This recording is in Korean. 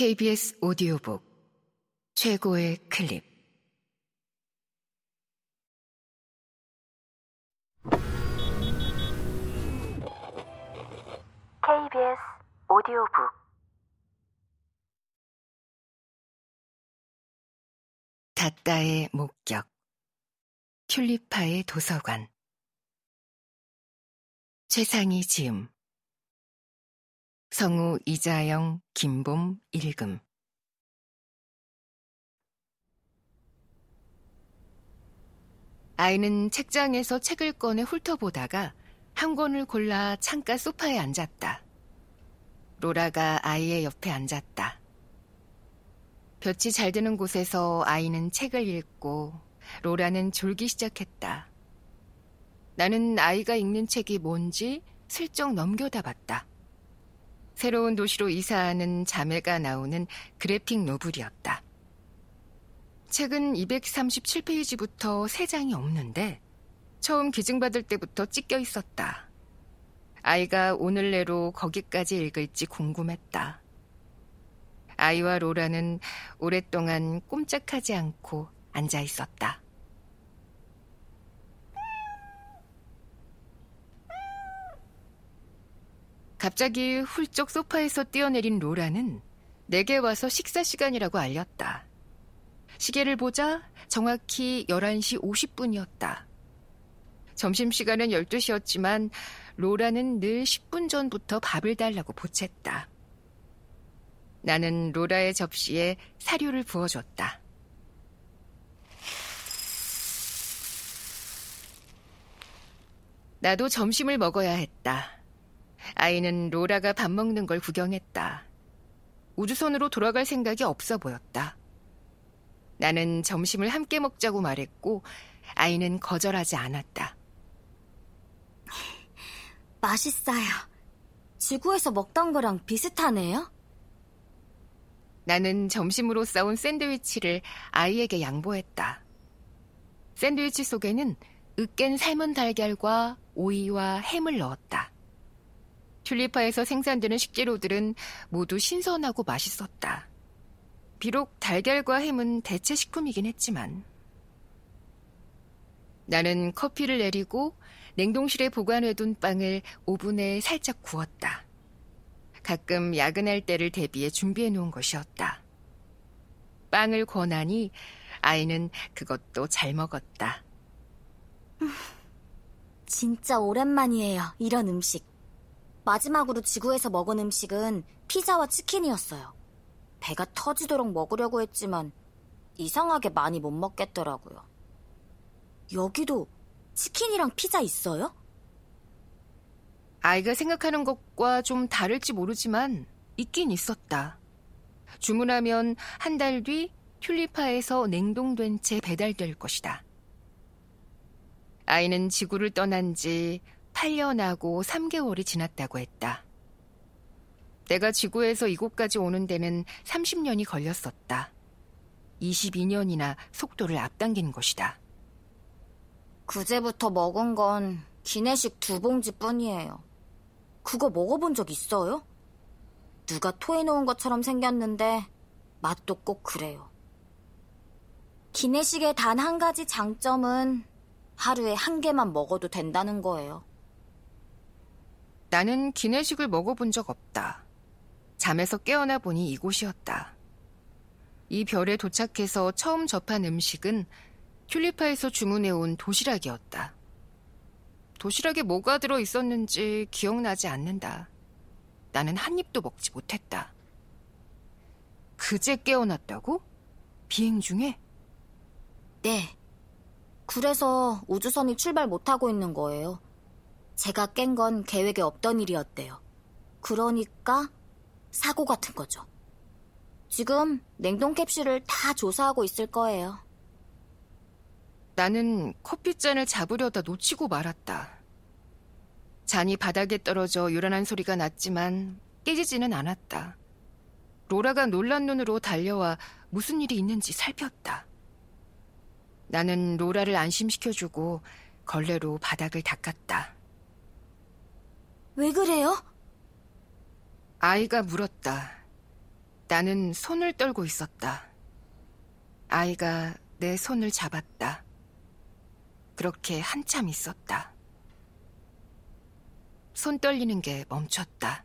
KBS 오디오북 최고의 클립. KBS 오디오북. 다따의 목격 튤리파의 도서관. 최상희 지음 성우 이자영 김봄 읽음 아이는 책장에서 책을 꺼내 훑어보다가 한 권을 골라 창가 소파에 앉았다. 로라가 아이의 옆에 앉았다. 볕이 잘 드는 곳에서 아이는 책을 읽고 로라는 졸기 시작했다. 나는 아이가 읽는 책이 뭔지 슬쩍 넘겨다 봤다. 새로운 도시로 이사하는 자매가 나오는 그래픽 노블이었다. 책은 237페이지부터 3장이 없는데 처음 기증받을 때부터 찢겨 있었다. 아이가 오늘 내로 거기까지 읽을지 궁금했다. 아이와 로라는 오랫동안 꼼짝하지 않고 앉아 있었다. 갑자기 훌쩍 소파에서 뛰어내린 로라는 내게 와서 식사 시간이라고 알렸다. 시계를 보자 정확히 11시 50분이었다. 점심시간은 12시였지만 로라는 늘 10분 전부터 밥을 달라고 보챘다. 나는 로라의 접시에 사료를 부어줬다. 나도 점심을 먹어야 했다. 아이는 로라가 밥 먹는 걸 구경했다. 우주선으로 돌아갈 생각이 없어 보였다. 나는 점심을 함께 먹자고 말했고 아이는 거절하지 않았다. 맛있어요. 지구에서 먹던 거랑 비슷하네요? 나는 점심으로 싸온 샌드위치를 아이에게 양보했다. 샌드위치 속에는 으깬 삶은 달걀과 오이와 햄을 넣었다. 튤리파에서 생산되는 식재료들은 모두 신선하고 맛있었다. 비록 달걀과 햄은 대체 식품이긴 했지만 나는 커피를 내리고 냉동실에 보관해둔 빵을 오븐에 살짝 구웠다. 가끔 야근할 때를 대비해 준비해 놓은 것이었다. 빵을 권하니 아이는 그것도 잘 먹었다. 진짜 오랜만이에요, 이런 음식. 마지막으로 지구에서 먹은 음식은 피자와 치킨이었어요. 배가 터지도록 먹으려고 했지만 이상하게 많이 못 먹겠더라고요. 여기도 치킨이랑 피자 있어요? 아이가 생각하는 것과 좀 다를지 모르지만 있긴 있었다. 주문하면 한 달 뒤 튤리파에서 냉동된 채 배달될 것이다. 아이는 지구를 떠난 지 8년하고 3개월이 지났다고 했다. 내가 지구에서 이곳까지 오는 데는 30년이 걸렸었다. 22년이나 속도를 앞당긴 것이다. 그제부터 먹은 건 기내식 두 봉지 뿐이에요. 그거 먹어본 적 있어요? 누가 토해놓은 것처럼 생겼는데 맛도 꼭 그래요. 기내식의 단 한 가지 장점은 하루에 한 개만 먹어도 된다는 거예요. 나는 기내식을 먹어본 적 없다. 잠에서 깨어나 보니 이곳이었다. 이 별에 도착해서 처음 접한 음식은 튤리파에서 주문해온 도시락이었다. 도시락에 뭐가 들어 있었는지 기억나지 않는다. 나는 한 입도 먹지 못했다. 그제 깨어났다고? 비행 중에? 네. 그래서 우주선이 출발 못하고 있는 거예요. 제가 깬 건 계획에 없던 일이었대요. 그러니까 사고 같은 거죠. 지금 냉동 캡슐을 다 조사하고 있을 거예요. 나는 커피잔을 잡으려다 놓치고 말았다. 잔이 바닥에 떨어져 요란한 소리가 났지만 깨지지는 않았다. 로라가 놀란 눈으로 달려와 무슨 일이 있는지 살폈다. 나는 로라를 안심시켜주고 걸레로 바닥을 닦았다. 왜 그래요? 아이가 물었다. 나는 손을 떨고 있었다. 아이가 내 손을 잡았다. 그렇게 한참 있었다. 손 떨리는 게 멈췄다.